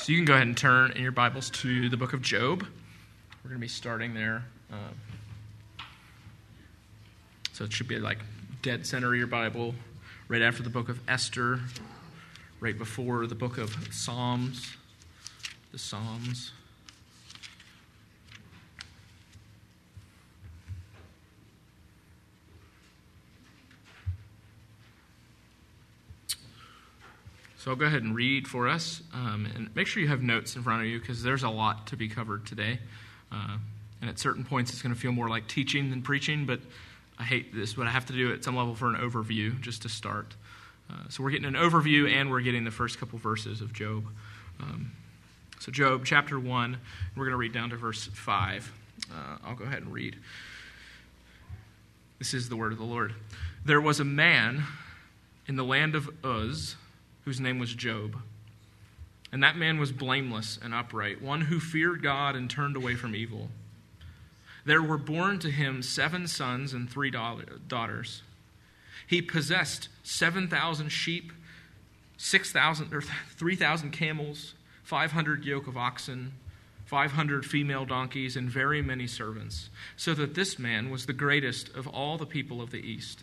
So you can go ahead and turn in your Bibles to the book of Job. We're going to be starting there. Um, so it should be like dead center of your Bible, right after the book of Esther, right before the book of Psalms, the Psalms. So I'll go ahead and read for us. Um, and make sure you have notes in front of you because there's a lot to be covered today. Uh, and at certain points, it's going to feel more like teaching than preaching, but I hate this, but I have to do it at some level for an overview just to start. Uh, so we're getting an overview and we're getting the first couple verses of Job. Um, so, Job chapter 1, we're going to read down to verse 5. Uh, I'll go ahead and read. This is the word of the Lord. There was a man in the land of Uz whose name was Job. And that man was blameless and upright, one who feared God and turned away from evil. There were born to him seven sons and three daughters. He possessed 7,000 sheep, 6,000 or 3,000 camels, 500 yoke of oxen, 500 female donkeys, and very many servants, so that this man was the greatest of all the people of the East.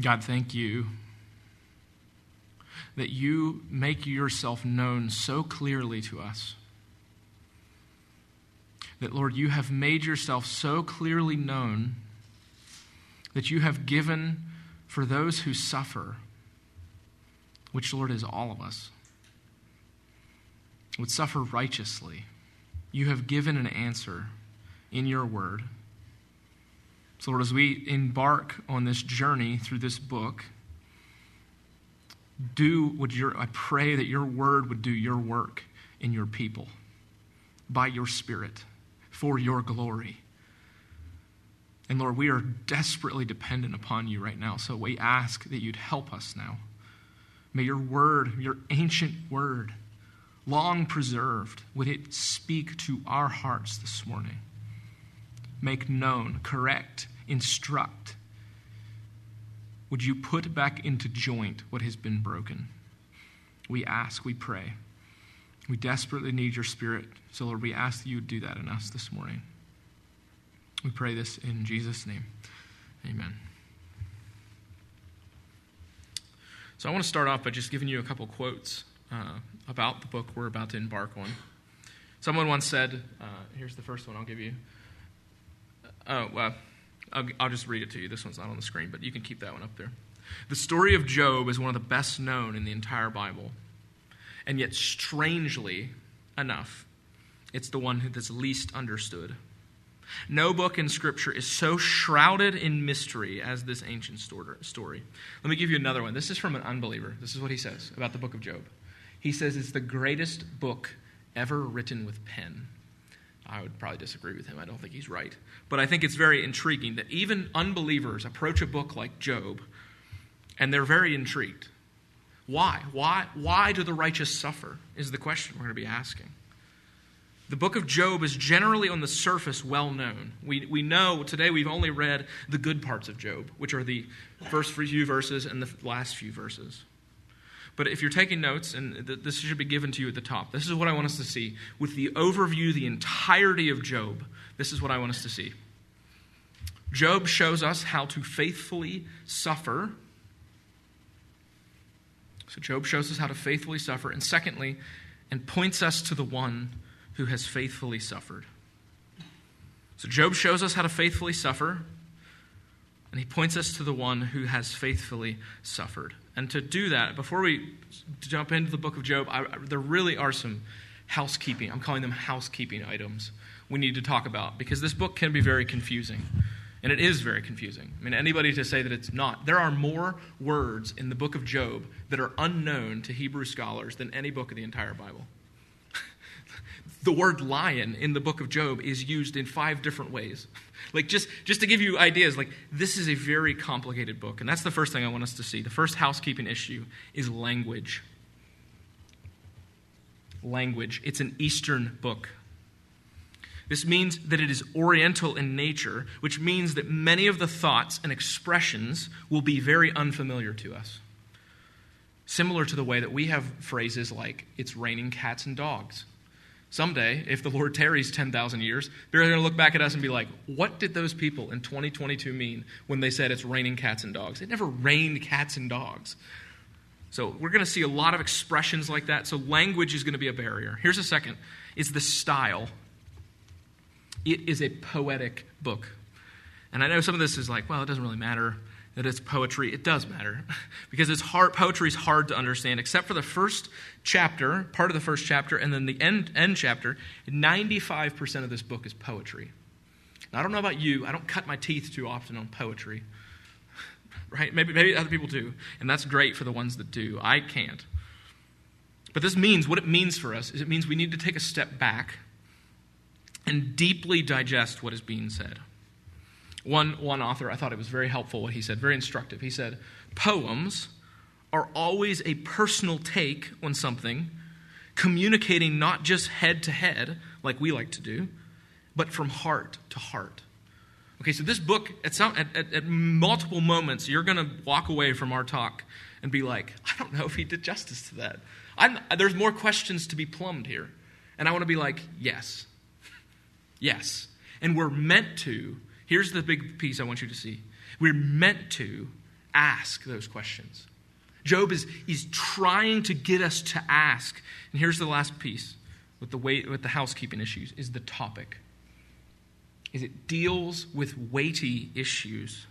God, thank you that you make yourself known so clearly to us. That, Lord, you have made yourself so clearly known that you have given for those who suffer, which, Lord, is all of us, would suffer righteously. You have given an answer in your word. So, Lord, as we embark on this journey through this book, do would your I pray that your word would do your work in your people by your spirit for your glory. And Lord, we are desperately dependent upon you right now. So we ask that you'd help us now. May your word, your ancient word, long preserved, would it speak to our hearts this morning? Make known, correct, instruct? Would you put back into joint what has been broken? We ask, we pray. We desperately need your spirit. So, Lord, we ask that you do that in us this morning. We pray this in Jesus' name. Amen. So, I want to start off by just giving you a couple quotes uh, about the book we're about to embark on. Someone once said, uh, here's the first one I'll give you. Oh, well, I'll, I'll just read it to you. This one's not on the screen, but you can keep that one up there. The story of Job is one of the best known in the entire Bible. And yet, strangely enough, it's the one that's least understood. No book in Scripture is so shrouded in mystery as this ancient story. Let me give you another one. This is from an unbeliever. This is what he says about the book of Job. He says it's the greatest book ever written with pen. I would probably disagree with him. I don't think he's right. But I think it's very intriguing that even unbelievers approach a book like Job and they're very intrigued. Why? Why, why do the righteous suffer? Is the question we're going to be asking. The book of Job is generally on the surface well known. We, we know today we've only read the good parts of Job, which are the first few verses and the last few verses. But if you're taking notes, and this should be given to you at the top, this is what I want us to see. With the overview, the entirety of Job, this is what I want us to see. Job shows us how to faithfully suffer. So, Job shows us how to faithfully suffer. And secondly, and points us to the one who has faithfully suffered. So, Job shows us how to faithfully suffer. And he points us to the one who has faithfully suffered. And to do that, before we jump into the book of Job, I, there really are some housekeeping. I'm calling them housekeeping items we need to talk about because this book can be very confusing. And it is very confusing. I mean, anybody to say that it's not. There are more words in the book of Job that are unknown to Hebrew scholars than any book of the entire Bible. The word lion in the book of Job is used in five different ways. Like just just to give you ideas, like this is a very complicated book, and that's the first thing I want us to see. The first housekeeping issue is language. Language. It's an Eastern book. This means that it is oriental in nature, which means that many of the thoughts and expressions will be very unfamiliar to us. Similar to the way that we have phrases like, it's raining cats and dogs. Someday, if the Lord tarries 10,000 years, they're going to look back at us and be like, what did those people in 2022 mean when they said it's raining cats and dogs? It never rained cats and dogs. So we're going to see a lot of expressions like that. So language is going to be a barrier. Here's a second is the style it is a poetic book. And I know some of this is like, well, it doesn't really matter that it's poetry. It does matter because it's hard, poetry is hard to understand, except for the first chapter, part of the first chapter, and then the end, end chapter. 95% of this book is poetry. Now, I don't know about you, I don't cut my teeth too often on poetry. Right? Maybe, maybe other people do, and that's great for the ones that do. I can't. But this means, what it means for us is it means we need to take a step back and deeply digest what is being said. One, one author, I thought it was very helpful what he said, very instructive. He said, Poems are always a personal take on something, communicating not just head to head, like we like to do, but from heart to heart. Okay, so this book, at, some, at, at, at multiple moments, you're going to walk away from our talk and be like, I don't know if he did justice to that. I'm, there's more questions to be plumbed here. And I want to be like, yes, Yes. And we're meant to, here's the big piece I want you to see. We're meant to ask those questions. Job is he's trying to get us to ask. And here's the last piece with the weight with the housekeeping issues is the topic. Is it deals with weighty issues.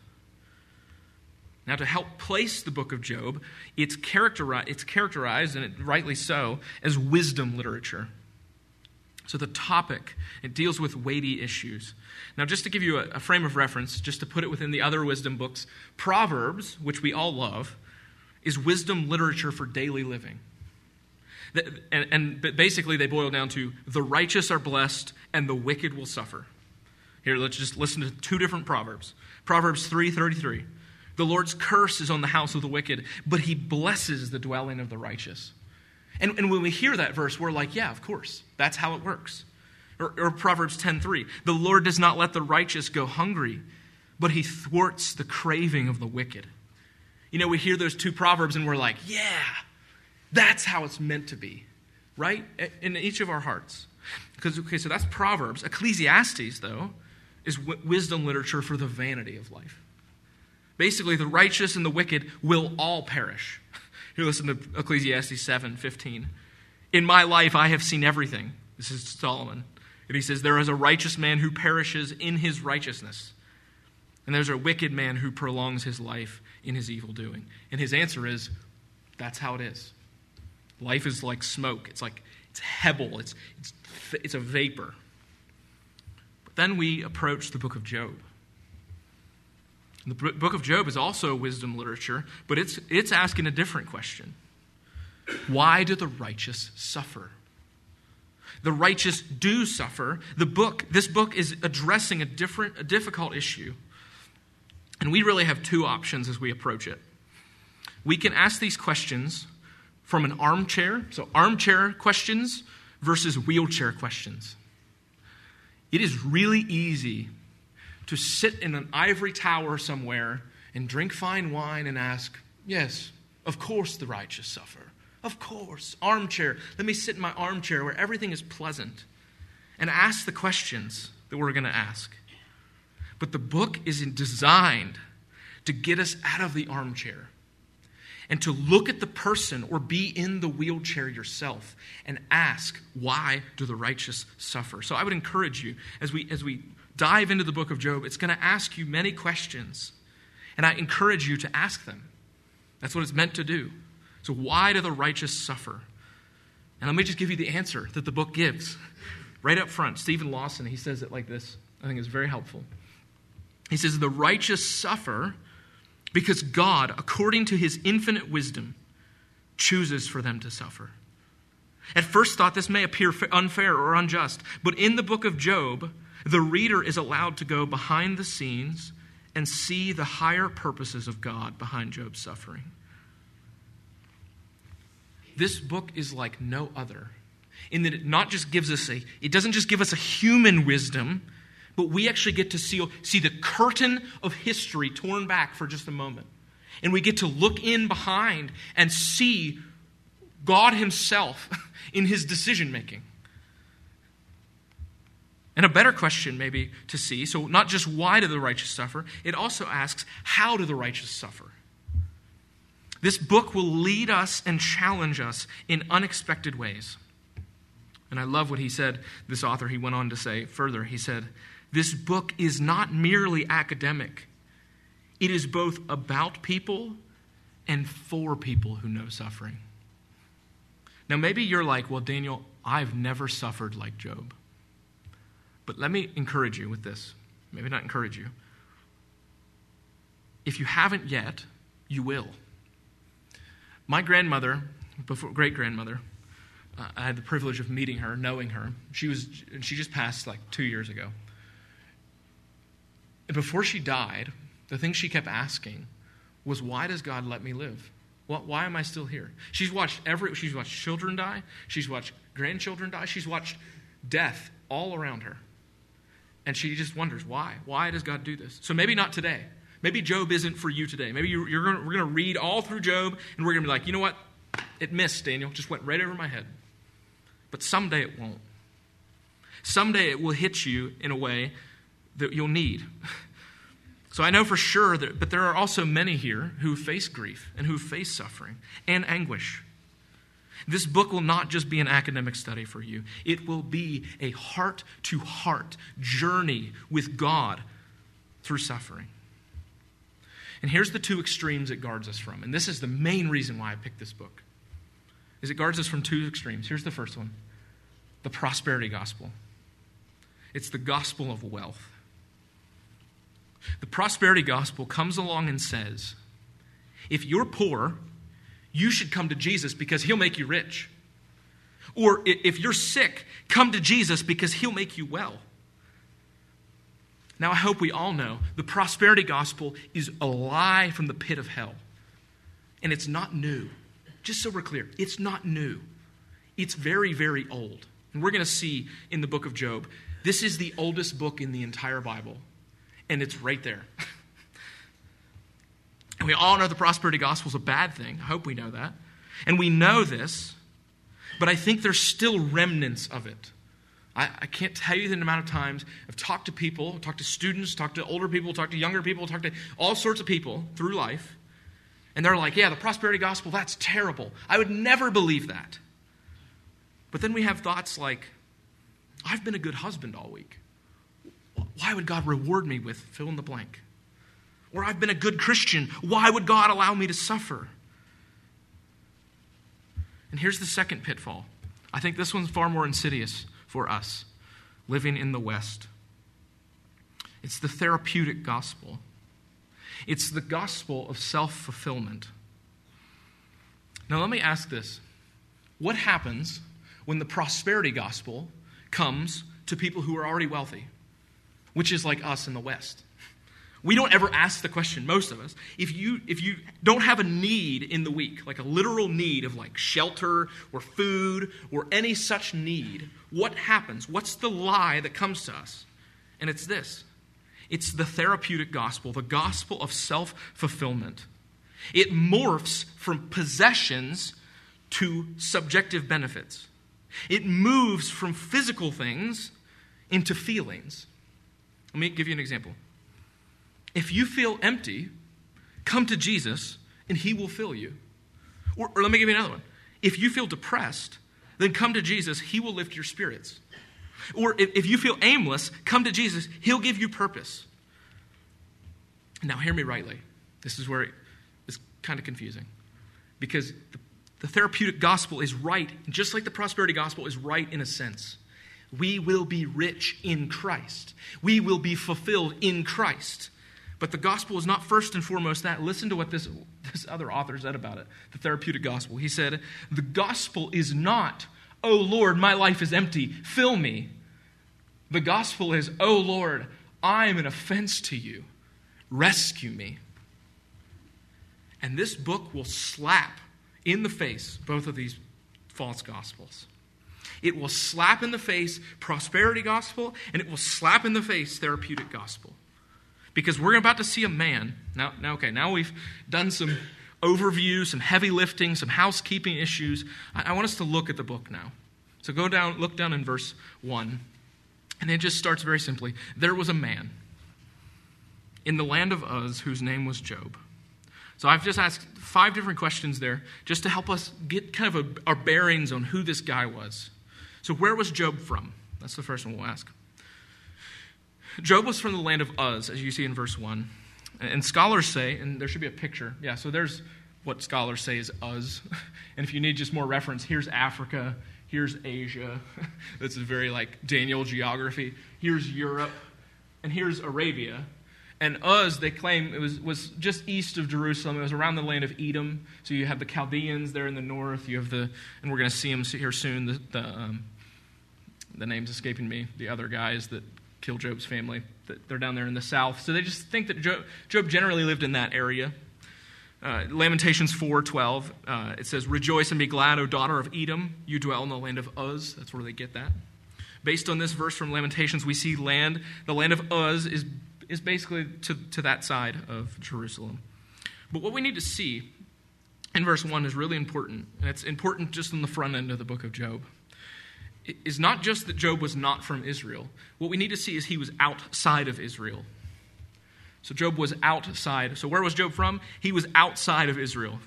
Now, to help place the book of Job, it's, it's characterized, and it, rightly so, as wisdom literature. So, the topic, it deals with weighty issues. Now, just to give you a, a, frame of reference, just to put it within the other wisdom books, Proverbs, which we all love, is wisdom literature for daily living. And, and basically, they boil down to the righteous are blessed and the wicked will suffer. Here, let's just listen to two different Proverbs. Proverbs 3:33. The Lord's curse is on the house of the wicked, but he blesses the dwelling of the righteous. And, and when we hear that verse, we're like, yeah, of course, that's how it works. Or, or Proverbs 10:3, the Lord does not let the righteous go hungry, but he thwarts the craving of the wicked. You know, we hear those two proverbs and we're like, yeah, that's how it's meant to be, right? In each of our hearts. Because okay, so that's Proverbs. Ecclesiastes, though, is wisdom literature for the vanity of life. Basically, the righteous and the wicked will all perish. Here, listen to Ecclesiastes 7 15. In my life, I have seen everything. This is Solomon. And he says, There is a righteous man who perishes in his righteousness, and there's a wicked man who prolongs his life in his evil doing. And his answer is, That's how it is. Life is like smoke, it's like it's hebel, it's, it's, it's a vapor. But then we approach the book of Job. The book of Job is also wisdom literature, but it's, it's asking a different question Why do the righteous suffer? The righteous do suffer. The book, this book is addressing a different, a difficult issue. And we really have two options as we approach it. We can ask these questions from an armchair, so armchair questions versus wheelchair questions. It is really easy to sit in an ivory tower somewhere and drink fine wine and ask, Yes, of course the righteous suffer. Of course. Armchair. Let me sit in my armchair where everything is pleasant and ask the questions that we're going to ask. But the book is designed to get us out of the armchair and to look at the person or be in the wheelchair yourself and ask, why do the righteous suffer? So I would encourage you as we, as we dive into the book of Job, it's going to ask you many questions. And I encourage you to ask them. That's what it's meant to do. So, why do the righteous suffer? And let me just give you the answer that the book gives right up front. Steven Lawson, he says it like this. I think it's very helpful. He says, The righteous suffer because God, according to his infinite wisdom, chooses for them to suffer. At first thought, this may appear unfair or unjust, but in the book of Job, the reader is allowed to go behind the scenes and see the higher purposes of God behind Job's suffering. This book is like no other in that it not just gives us a it doesn't just give us a human wisdom but we actually get to see, see the curtain of history torn back for just a moment and we get to look in behind and see god himself in his decision making and a better question, maybe, to see so, not just why do the righteous suffer, it also asks, how do the righteous suffer? This book will lead us and challenge us in unexpected ways. And I love what he said, this author, he went on to say further. He said, This book is not merely academic, it is both about people and for people who know suffering. Now, maybe you're like, Well, Daniel, I've never suffered like Job. But let me encourage you with this. Maybe not encourage you. If you haven't yet, you will. My grandmother, before great grandmother, uh, I had the privilege of meeting her, knowing her. She was she just passed like two years ago. And before she died, the thing she kept asking was, "Why does God let me live? Why am I still here?" She's watched every. She's watched children die. She's watched grandchildren die. She's watched death all around her. And she just wonders, why? Why does God do this? So maybe not today. Maybe Job isn't for you today. Maybe you're, you're gonna, we're going to read all through Job and we're going to be like, you know what? It missed, Daniel. Just went right over my head. But someday it won't. Someday it will hit you in a way that you'll need. So I know for sure that, but there are also many here who face grief and who face suffering and anguish. This book will not just be an academic study for you, it will be a heart to heart journey with God through suffering. And here's the two extremes it guards us from. And this is the main reason why I picked this book. Is it guards us from two extremes. Here's the first one. The prosperity gospel. It's the gospel of wealth. The prosperity gospel comes along and says, if you're poor, you should come to Jesus because he'll make you rich. Or if you're sick, come to Jesus because he'll make you well. Now, I hope we all know the prosperity gospel is a lie from the pit of hell. And it's not new. Just so we're clear, it's not new. It's very, very old. And we're going to see in the book of Job, this is the oldest book in the entire Bible. And it's right there. And we all know the prosperity gospel is a bad thing. I hope we know that. And we know this, but I think there's still remnants of it. I, I, can't tell you the amount of times I've talked to people, talked to students, talked to older people, talked to younger people, talked to all sorts of people through life. And they're like, yeah, the prosperity gospel, that's terrible. I would never believe that. But then we have thoughts like, I've been a good husband all week. Why would God reward me with fill in the blank? Or I've been a good Christian. Why would God allow me to suffer? And here's the second pitfall. I think this one's far more insidious for us living in the West. It's the therapeutic gospel, it's the gospel of self fulfillment. Now, let me ask this what happens when the prosperity gospel comes to people who are already wealthy, which is like us in the West? We don't ever ask the question most of us. If you if you don't have a need in the week like a literal need of like shelter or food or any such need what happens? What's the lie that comes to us? And it's this. It's the therapeutic gospel the gospel of self-fulfillment. It morphs from possessions to subjective benefits. It moves from physical things into feelings. Let me give you an example if you feel empty, come to Jesus and he will fill you. Or, or, let me give you another one. If you feel depressed, then come to Jesus, he will lift your spirits. Or if, if you feel aimless, come to Jesus, he'll give you purpose. Now, hear me rightly. This is where it's kind of confusing. Because the, the therapeutic gospel is right, just like the prosperity gospel is right in a sense. We will be rich in Christ, we will be fulfilled in Christ. But the gospel is not first and foremost that. Listen to what this, this other author said about it the therapeutic gospel. He said, The gospel is not, Oh Lord, my life is empty, fill me. The gospel is, Oh Lord, I am an offense to you, rescue me. And this book will slap in the face both of these false gospels. It will slap in the face prosperity gospel, and it will slap in the face therapeutic gospel. Because we're about to see a man. Now, now okay, now we've done some overview, some heavy lifting, some housekeeping issues. I, I want us to look at the book now. So go down, look down in verse 1. And it just starts very simply. There was a man in the land of Uz whose name was Job. So I've just asked five different questions there just to help us get kind of a, our bearings on who this guy was. So, where was Job from? That's the first one we'll ask. Job was from the land of Uz, as you see in verse 1. And scholars say, and there should be a picture. Yeah, so there's what scholars say is Uz. And if you need just more reference, here's Africa, here's Asia. That's very like Daniel geography. Here's Europe, and here's Arabia. And Uz, they claim it was, was just east of Jerusalem. It was around the land of Edom. So you have the Chaldeans there in the north. You have the, and we're going to see them here soon, the, the um, the name's escaping me, the other guys that killed Job's family. They're down there in the south. So they just think that Job, Job generally lived in that area. Uh, Lamentations 4:12 uh, it says, "Rejoice and be glad, O daughter of Edom, you dwell in the land of Uz." That's where they get that. Based on this verse from Lamentations, we see land. The land of Uz is is basically to, to that side of Jerusalem. But what we need to see in verse 1 is really important, and it's important just in the front end of the book of Job is not just that Job was not from Israel. What we need to see is he was outside of Israel. So Job was outside. So where was Job from? He was outside of Israel.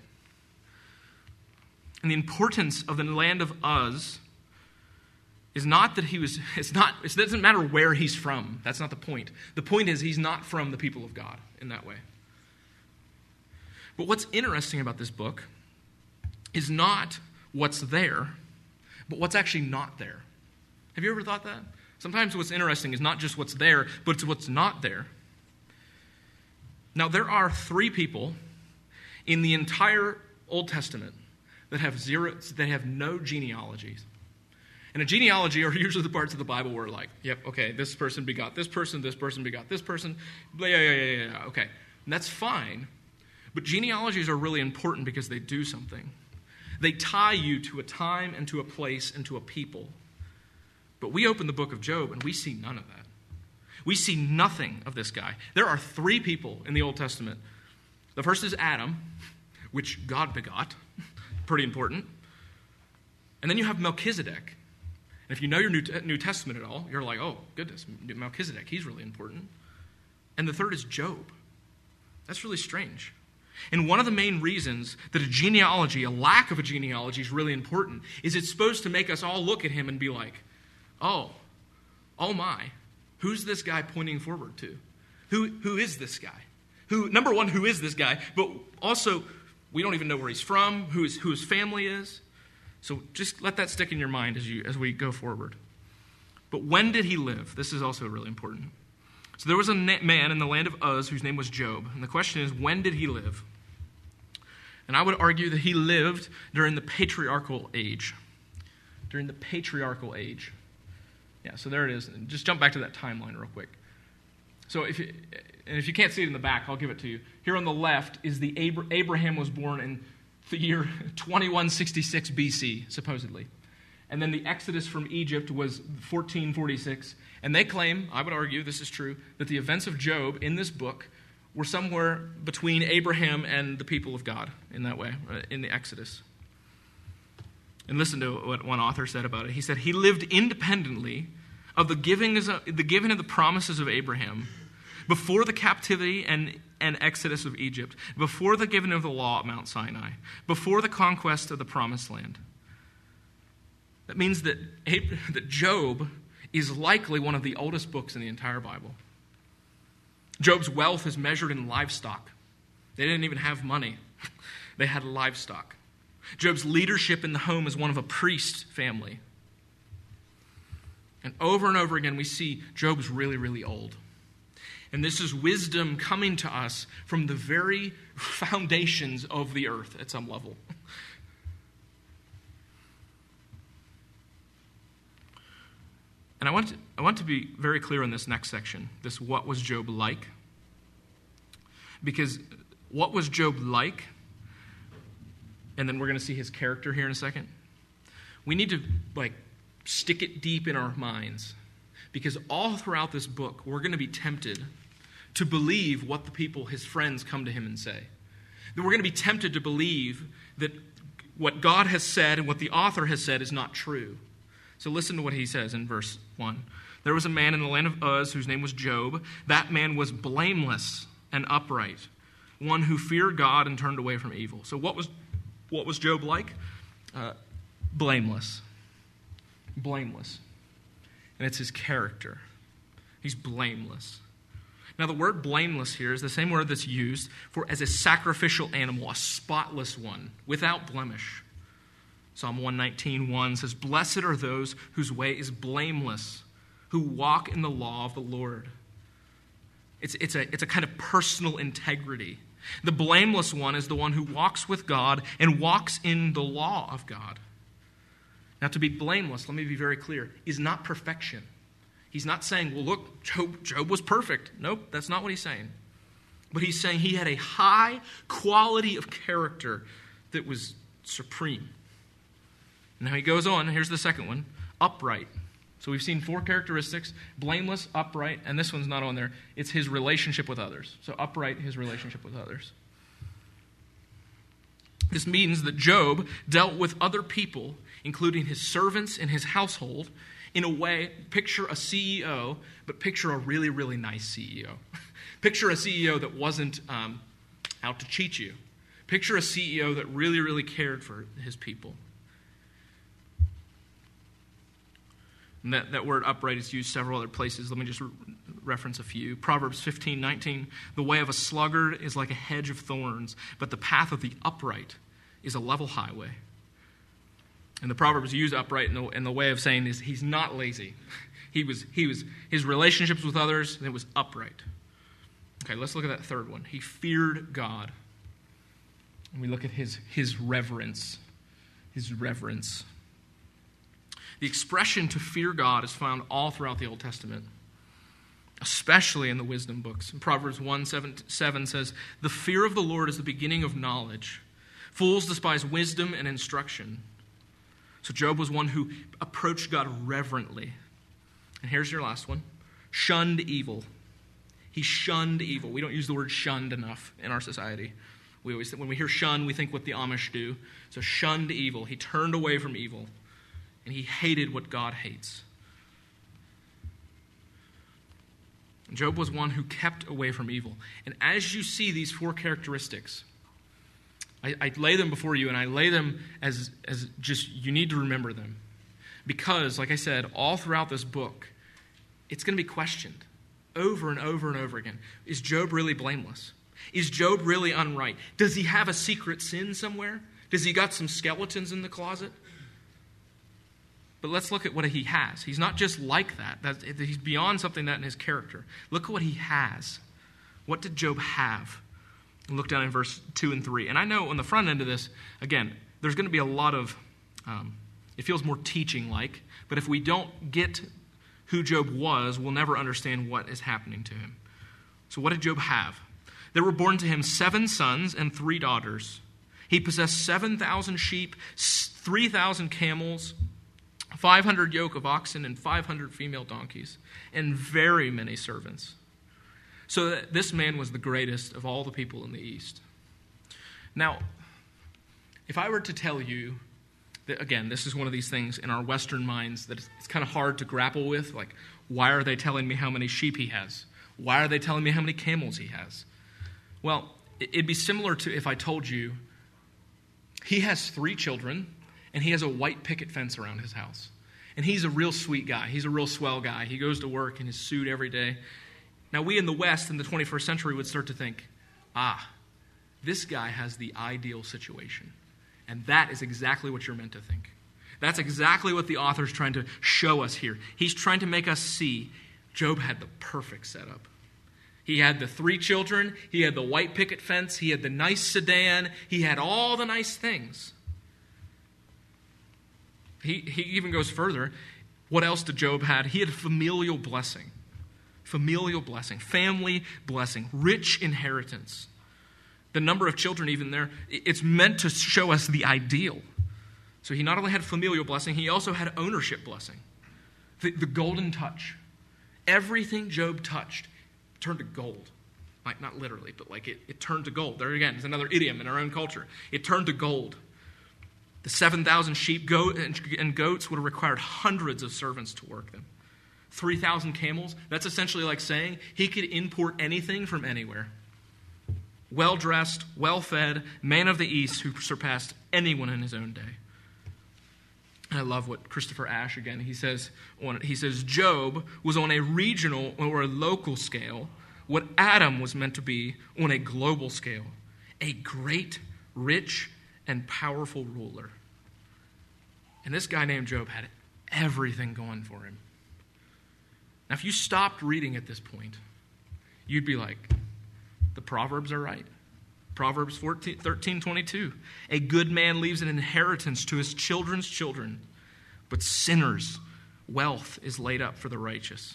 And the importance of the land of Uz is not that he was, it's not, it doesn't matter where he's from. That's not the point. The point is he's not from the people of God in that way. But what's interesting about this book is not what's there but what's actually not there. Have you ever thought that? Sometimes what's interesting is not just what's there, but it's what's not there. Now, there are three people in the entire Old Testament that have zero, that have no genealogies. And a genealogy are usually the parts of the Bible where, like, yep, okay, this person begot this person, this person begot this person, yeah, yeah, yeah, yeah, yeah, okay. And that's fine. But genealogies are really important because they do something. They tie you to a time and to a place and to a people. But we open the book of Job and we see none of that. We see nothing of this guy. There are three people in the Old Testament. The first is Adam, which God begot. Pretty important. And then you have Melchizedek. And if you know your New, New Testament at all, you're like, oh, goodness, Melchizedek, he's really important. And the third is Job. That's really strange. And one of the main reasons that a genealogy, a lack of a genealogy, is really important is it's supposed to make us all look at him and be like, oh, oh my, who's this guy pointing forward to? Who, who is this guy? Who, number one, who is this guy? But also, we don't even know where he's from, who, is, who his family is. So just let that stick in your mind as, you, as we go forward. But when did he live? This is also really important. So there was a man in the land of Uz whose name was Job. And the question is, when did he live? And I would argue that he lived during the patriarchal age. During the patriarchal age. Yeah, so there it is. Just jump back to that timeline real quick. So if you, and if you can't see it in the back, I'll give it to you. Here on the left is the Abraham was born in the year 2166 BC, supposedly. And then the Exodus from Egypt was 1446. And they claim, I would argue this is true, that the events of Job in this book were somewhere between Abraham and the people of God in that way, uh, in the Exodus. And listen to what one author said about it. He said, He lived independently of the giving, the giving of the promises of Abraham before the captivity and, and exodus of Egypt, before the giving of the law at Mount Sinai, before the conquest of the promised land. That means that, that Job is likely one of the oldest books in the entire Bible. Job's wealth is measured in livestock. They didn't even have money, they had livestock. Job's leadership in the home is one of a priest family. And over and over again, we see Job's really, really old. And this is wisdom coming to us from the very foundations of the earth at some level. And I want, to, I want to be very clear in this next section this what was Job like? Because what was Job like? And then we're going to see his character here in a second. We need to like stick it deep in our minds because all throughout this book we're going to be tempted to believe what the people his friends come to him and say. That we're going to be tempted to believe that what God has said and what the author has said is not true. So listen to what he says in verse 1. There was a man in the land of Uz whose name was Job. That man was blameless and upright, one who feared God and turned away from evil. So what was what was Job like? Uh, blameless. Blameless. And it's his character. He's blameless. Now, the word blameless here is the same word that's used for as a sacrificial animal, a spotless one, without blemish. Psalm 119, 1 says, Blessed are those whose way is blameless, who walk in the law of the Lord. It's, it's, a, it's a kind of personal integrity. The blameless one is the one who walks with God and walks in the law of God. Now, to be blameless, let me be very clear, is not perfection. He's not saying, well, look, Job, Job was perfect. Nope, that's not what he's saying. But he's saying he had a high quality of character that was supreme. Now he goes on, here's the second one upright. So we've seen four characteristics blameless, upright, and this one's not on there. It's his relationship with others. So upright, his relationship with others. This means that Job dealt with other people, including his servants and his household, in a way, picture a CEO, but picture a really, really nice CEO. picture a CEO that wasn't um, out to cheat you. Picture a CEO that really, really cared for his people. And that, that word upright is used several other places. Let me just re- reference a few. Proverbs 15, 19. The way of a sluggard is like a hedge of thorns, but the path of the upright is a level highway. And the Proverbs use upright in the, in the way of saying is he's not lazy. He was, he was, his relationships with others, it was upright. Okay, let's look at that third one. He feared God. And we look at his, his reverence. His reverence. The expression to fear God is found all throughout the Old Testament, especially in the wisdom books. In Proverbs 1 7, 7 says, The fear of the Lord is the beginning of knowledge. Fools despise wisdom and instruction. So Job was one who approached God reverently. And here's your last one shunned evil. He shunned evil. We don't use the word shunned enough in our society. We always, when we hear shun, we think what the Amish do. So shunned evil. He turned away from evil and he hated what God hates. Job was one who kept away from evil. And as you see these four characteristics, I, I, lay them before you and I lay them as, as just, you need to remember them. Because, like I said, all throughout this book, it's going to be questioned over and over and over again. Is Job really blameless? Is Job really unright? Does he have a secret sin somewhere? Does he got some skeletons in the closet? But let's look at what he has. He's not just like that. That's, he's beyond something that in his character. Look at what he has. What did Job have? Look down in verse 2 and 3. And I know on the front end of this, again, there's going to be a lot of, um, it feels more teaching like, but if we don't get who Job was, we'll never understand what is happening to him. So, what did Job have? There were born to him seven sons and three daughters. He possessed 7,000 sheep, 3,000 camels, 500 yoke of oxen and 500 female donkeys, and very many servants. So that this man was the greatest of all the people in the East. Now, if I were to tell you that, again, this is one of these things in our Western minds that it's, it's kind of hard to grapple with, like, why are they telling me how many sheep he has? Why are they telling me how many camels he has? Well, it'd be similar to if I told you he has three children and he has a white picket fence around his house. And he's a real sweet guy. He's a real swell guy. He goes to work in his suit every day. Now, we in the West in the 21st century would start to think, ah, this guy has the ideal situation. And that is exactly what you're meant to think. That's exactly what the author's trying to show us here. He's trying to make us see Job had the perfect setup. He had the three children, he had the white picket fence, he had the nice sedan, he had all the nice things. He, he even goes further. What else did Job had? He had familial blessing. Familial blessing, family blessing, rich inheritance. The number of children, even there, it's meant to show us the ideal. So he not only had familial blessing, he also had ownership blessing. The, the golden touch. Everything Job touched, turned to gold. Like, not literally, but like it, it turned to gold. There again is another idiom in our own culture. It turned to gold. The 7,000 sheep and goats would have required hundreds of servants to work them. 3,000 camels, that's essentially like saying he could import anything from anywhere. Well dressed, well fed, man of the East who surpassed anyone in his own day. I love what Christopher Ash again he says on he says Job was on a regional or a local scale what Adam was meant to be on a global scale, a great, rich, and powerful ruler. And this guy named Job had everything going for him. Now, if you stopped reading at this point, you'd be like, the Proverbs are right. Proverbs 14, 13, 22. A good man leaves an inheritance to his children's children, but sinners' wealth is laid up for the righteous.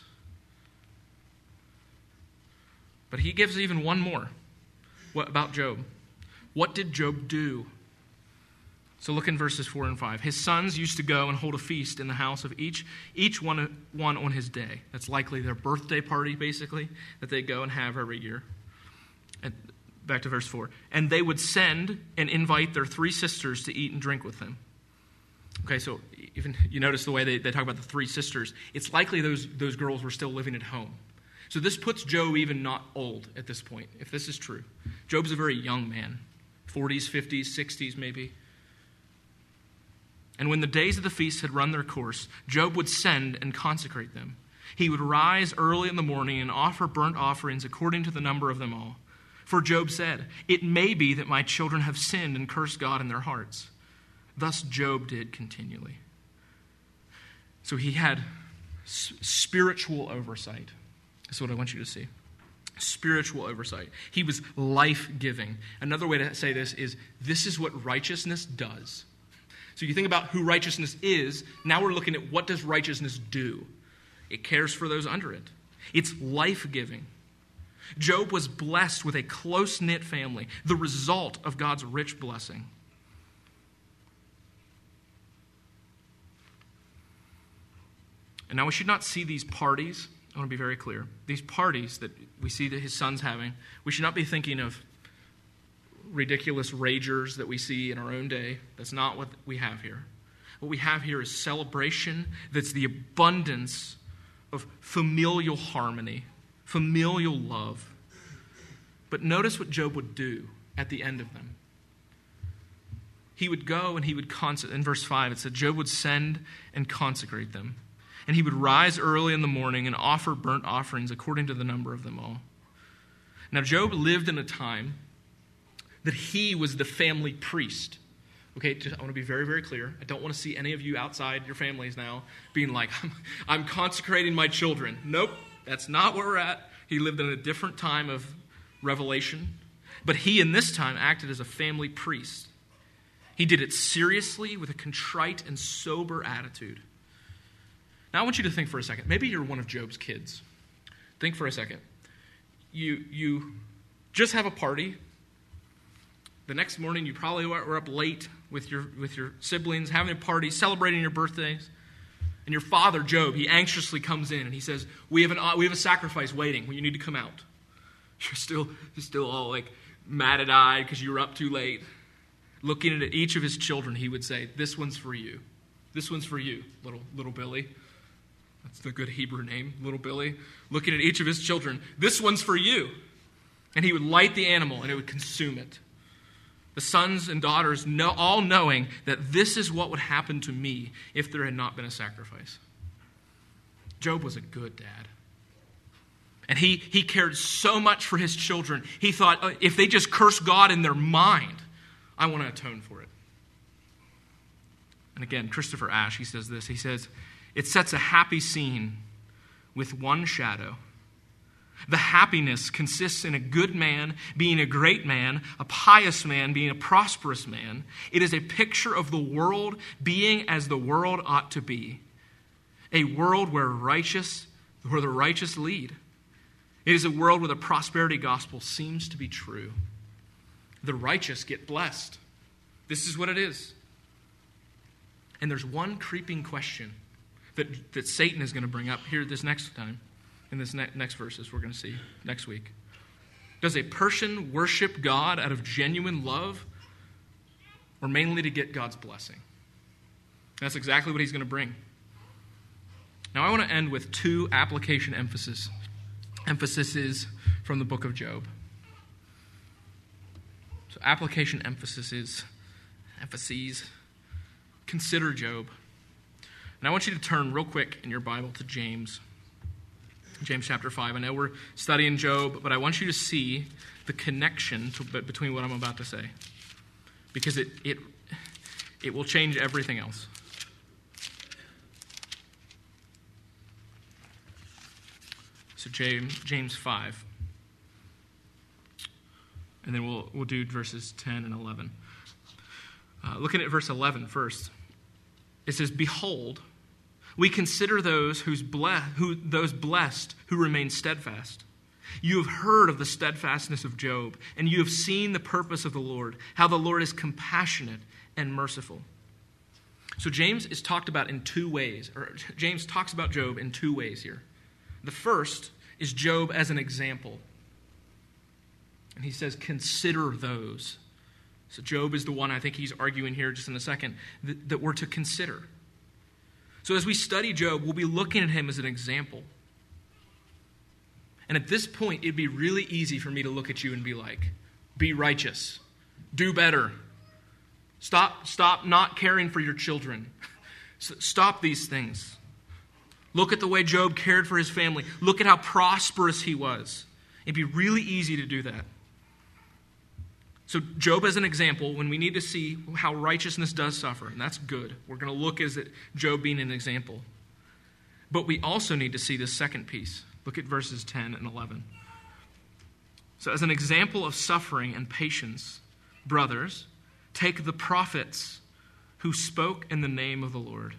But he gives even one more what about Job. What did Job do? So look in verses 4 and 5. His sons used to go and hold a feast in the house of each, each one, one on his day. That's likely their birthday party, basically, that they go and have every year. And back to verse 4. And they would send and invite their three sisters to eat and drink with them. Okay, so even you notice the way they, they talk about the three sisters. It's likely those, those girls were still living at home. So this puts Job even not old at this point, if this is true. Job's a very young man 40s, 50s, 60s, maybe. And when the days of the feast had run their course, Job would send and consecrate them. He would rise early in the morning and offer burnt offerings according to the number of them all. For Job said, It may be that my children have sinned and cursed God in their hearts. Thus Job did continually. So he had spiritual oversight. That's what I want you to see. Spiritual oversight. He was life giving. Another way to say this is this is what righteousness does. So you think about who righteousness is, now we're looking at what does righteousness do? It cares for those under it. It's life giving. Job was blessed with a close knit family, the result of God's rich blessing. And now we should not see these parties. I want to be very clear. These parties that we see that his son's having, we should not be thinking of ridiculous ragers that we see in our own day. That's not what we have here. What we have here is celebration that's the abundance of familial harmony, familial love. But notice what Job would do at the end of them. He would go and he would consecrate. In verse 5, it said, Job would send and consecrate them. And he would rise early in the morning and offer burnt offerings according to the number of them all. Now, Job lived in a time that he was the family priest. Okay, just, I want to be very, very clear. I don't want to see any of you outside your families now being like, I'm, I'm consecrating my children. Nope, that's not where we're at. He lived in a different time of revelation. But he, in this time, acted as a family priest. He did it seriously with a contrite and sober attitude. Now, I want you to think for a second. Maybe you're one of Job's kids. Think for a second. You, you just have a party. The next morning, you probably were up late with your, with your siblings, having a party, celebrating your birthdays. And your father, Job, he anxiously comes in and he says, We have, an, uh, we have a sacrifice waiting. You need to come out. You're still, you're still all like matted eyed because you were up too late. Looking at each of his children, he would say, This one's for you. This one's for you, little, little Billy. That's the good Hebrew name, little Billy. Looking at each of his children, This one's for you. And he would light the animal and it would consume it. The sons and daughters, know, all knowing that this is what would happen to me if there had not been a sacrifice. Job was a good dad. And he, he cared so much for his children, he thought, oh, if they just curse God in their mind, I want to atone for it. And again, Christopher Ash, he says this. He says, It sets a happy scene with one shadow, The happiness consists in a good man being a great man, a pious man being a prosperous man. It is a picture of the world being as the world ought to be a world where righteous where the righteous lead. It is a world where the prosperity gospel seems to be true. The righteous get blessed. This is what it is. And there's one creeping question that, that Satan is going to bring up here this next time, in this ne- next verses we're going to see next week. Does a person worship God out of genuine love or mainly to get God's blessing? That's exactly what he's going to bring. Now, I want to end with two application emphasis, emphases from the book of Job. So, application emphases, emphases. Consider Job. And I want you to turn real quick in your Bible to James. James chapter 5. I know we're studying Job, but I want you to see the connection to, between what I'm about to say. Because it, it, it will change everything else. So James, James 5. And then we'll, we'll do verses 10 and 11. Uh, looking at verse 11 first. It says, Behold, we consider those, who's ble- who, those blessed who remain steadfast. You have heard of the steadfastness of Job, and you have seen the purpose of the Lord, how the Lord is compassionate and merciful. So James is talked about in two ways, or James talks about Job in two ways here. The first is Job as an example. And he says, Consider those. So, Job is the one I think he's arguing here just in a second that, that we're to consider. So, as we study Job, we'll be looking at him as an example. And at this point, it'd be really easy for me to look at you and be like, be righteous, do better, stop, stop not caring for your children, stop these things. Look at the way Job cared for his family. Look at how prosperous he was. It'd be really easy to do that. So, Job as an example, when we need to see how righteousness does suffer, and that's good. We're going to look at Job being an example. But we also need to see the second piece. Look at verses 10 and 11. So, as an example of suffering and patience, brothers, take the prophets who spoke in the name of the Lord.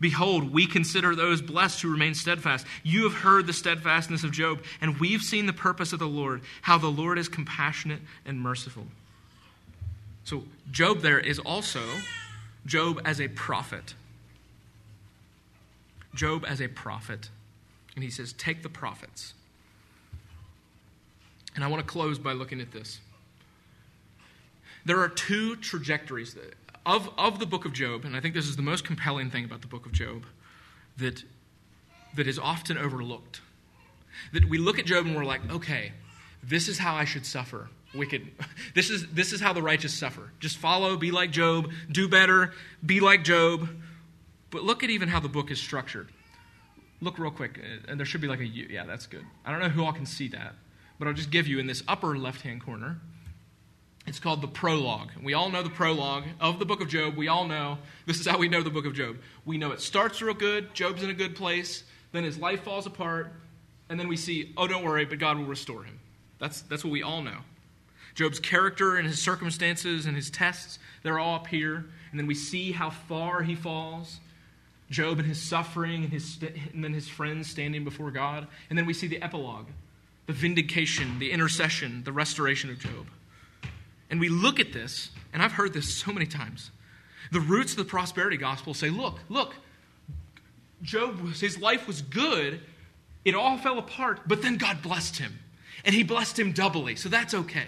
Behold, we consider those blessed who remain steadfast. You have heard the steadfastness of Job, and we've seen the purpose of the Lord, how the Lord is compassionate and merciful. So, Job there is also Job as a prophet. Job as a prophet. And he says, Take the prophets. And I want to close by looking at this. There are two trajectories that of, of the book of Job, and I think this is the most compelling thing about the book of Job, that, that is often overlooked. That we look at Job and we're like, okay, this is how I should suffer. Wicked. This is, this is how the righteous suffer. Just follow, be like Job, do better, be like Job. But look at even how the book is structured. Look real quick, uh, and there should be like a Yeah, that's good. I don't know who all can see that, but I'll just give you in this upper left hand corner it's called the prologue. We all know the prologue of the book of Job. We all know this is how we know the book of Job. We know it starts real good, Job's in a good place, then his life falls apart, and then we see, oh, don't worry, but God will restore him. That's, that's what we all know. Job's character and his circumstances and his tests, they're all up here. And then we see how far he falls. Job and his suffering and, his, and then his friends standing before God. And then we see the epilogue, the vindication, the intercession, the restoration of Job. And we look at this, and I've heard this so many times. The roots of the prosperity gospel say, look, look, Job, his life was good. It all fell apart, but then God blessed him. And he blessed him doubly, so that's okay.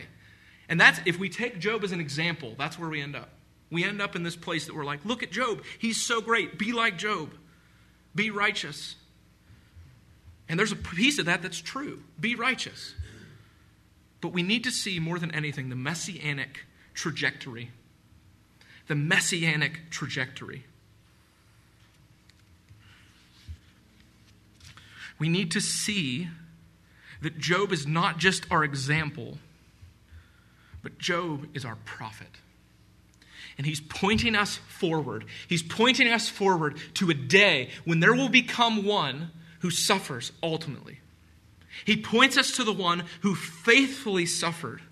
And that's, if we take Job as an example, that's where we end up. We end up in this place that we're like, look at Job. He's so great. Be like Job. Be righteous. And there's a piece of that that's true. Be righteous. But we need to see more than anything the messianic trajectory. The messianic trajectory. We need to see that Job is not just our example, but Job is our prophet. And he's pointing us forward. He's pointing us forward to a day when there will become one who suffers ultimately. He points us to the one who faithfully suffered.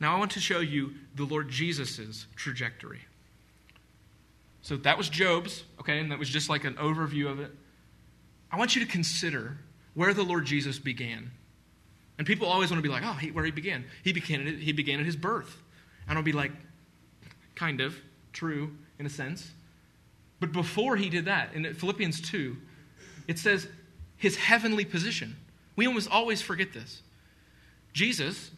Now, I want to show you the Lord Jesus' trajectory. So that was Job's, okay, and that was just like an overview of it. I want you to consider where the Lord Jesus began. And people always want to be like, oh, he, where he began. He began, at, he began at his birth. And I'll be like, kind of, true in a sense. But before he did that, in Philippians 2, it says his heavenly position. We almost always forget this. Jesus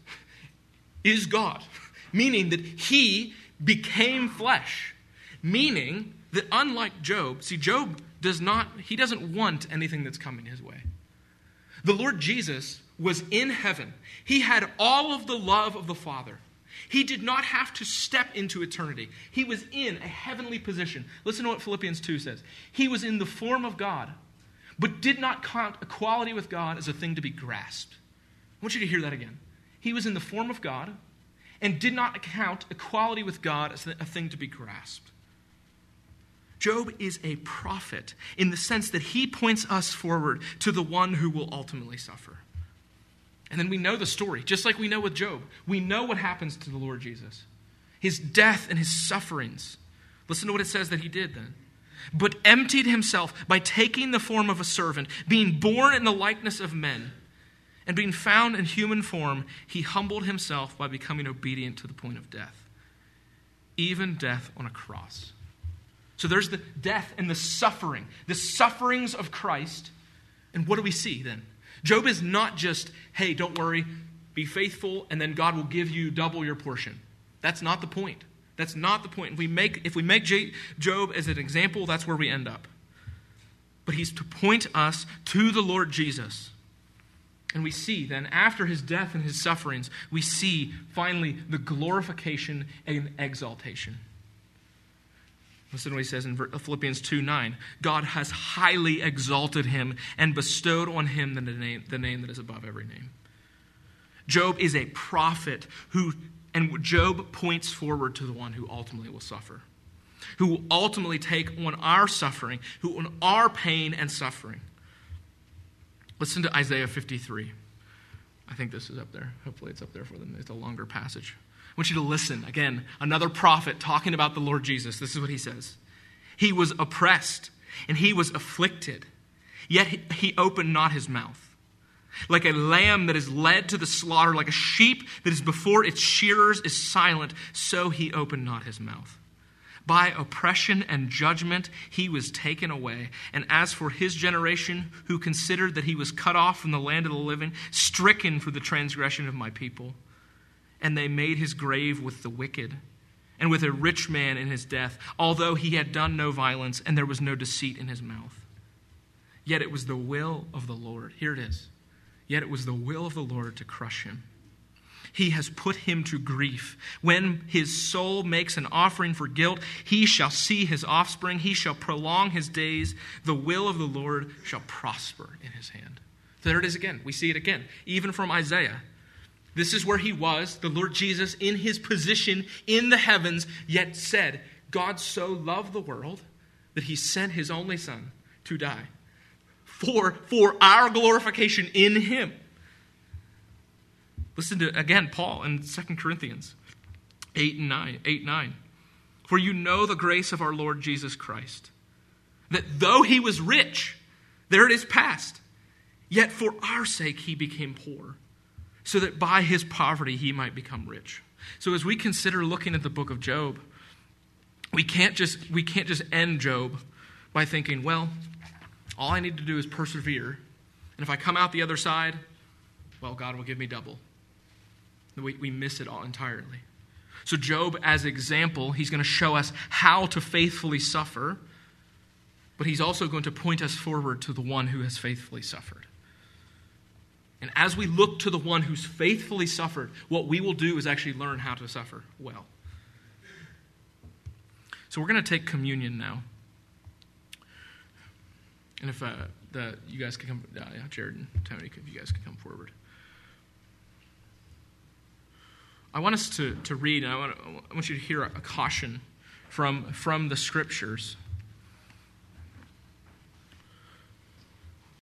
is God, meaning that he became flesh, meaning that unlike Job, see, Job does not, he doesn't want anything that's coming his way. The Lord Jesus was in heaven, he had all of the love of the Father. He did not have to step into eternity. He was in a heavenly position. Listen to what Philippians 2 says. He was in the form of God, but did not count equality with God as a thing to be grasped. I want you to hear that again. He was in the form of God and did not count equality with God as a thing to be grasped. Job is a prophet in the sense that he points us forward to the one who will ultimately suffer. And then we know the story, just like we know with Job. We know what happens to the Lord Jesus his death and his sufferings. Listen to what it says that he did then. But emptied himself by taking the form of a servant, being born in the likeness of men, and being found in human form, he humbled himself by becoming obedient to the point of death, even death on a cross. So there's the death and the suffering, the sufferings of Christ. And what do we see then? Job is not just, hey, don't worry, be faithful, and then God will give you double your portion. That's not the point. That's not the point. If we make, if we make Job as an example, that's where we end up. But he's to point us to the Lord Jesus. And we see then, after his death and his sufferings, we see finally the glorification and exaltation. Listen to what he says in Philippians 2 9. God has highly exalted him and bestowed on him the name, the name that is above every name. Job is a prophet who, and Job points forward to the one who ultimately will suffer, who will ultimately take on our suffering, who on our pain and suffering. Listen to Isaiah 53. I think this is up there. Hopefully, it's up there for them. It's a longer passage. I want you to listen. Again, another prophet talking about the Lord Jesus. This is what he says He was oppressed and he was afflicted, yet he opened not his mouth. Like a lamb that is led to the slaughter, like a sheep that is before its shearers is silent, so he opened not his mouth. By oppression and judgment he was taken away. And as for his generation, who considered that he was cut off from the land of the living, stricken for the transgression of my people, and they made his grave with the wicked and with a rich man in his death, although he had done no violence and there was no deceit in his mouth. Yet it was the will of the Lord. Here it is. Yet it was the will of the Lord to crush him. He has put him to grief. When his soul makes an offering for guilt, he shall see his offspring. He shall prolong his days. The will of the Lord shall prosper in his hand. There it is again. We see it again, even from Isaiah. This is where he was, the Lord Jesus, in his position in the heavens, yet said, God so loved the world that he sent his only Son to die for, for our glorification in him. Listen to again Paul in 2 Corinthians 8 and 9, 8 9. For you know the grace of our Lord Jesus Christ, that though he was rich, there it is past, yet for our sake he became poor so that by his poverty he might become rich. So as we consider looking at the book of Job, we can't just we can't just end Job by thinking, well, all I need to do is persevere, and if I come out the other side, well, God will give me double. We, we miss it all entirely. So, Job, as example, he's going to show us how to faithfully suffer, but he's also going to point us forward to the one who has faithfully suffered. And as we look to the one who's faithfully suffered, what we will do is actually learn how to suffer well. So we're going to take communion now. And if uh, the, you guys could come, uh, Jared and Tony, if you guys could come forward. I want us to, to read, and I want, I want you to hear a, a caution from, from the scriptures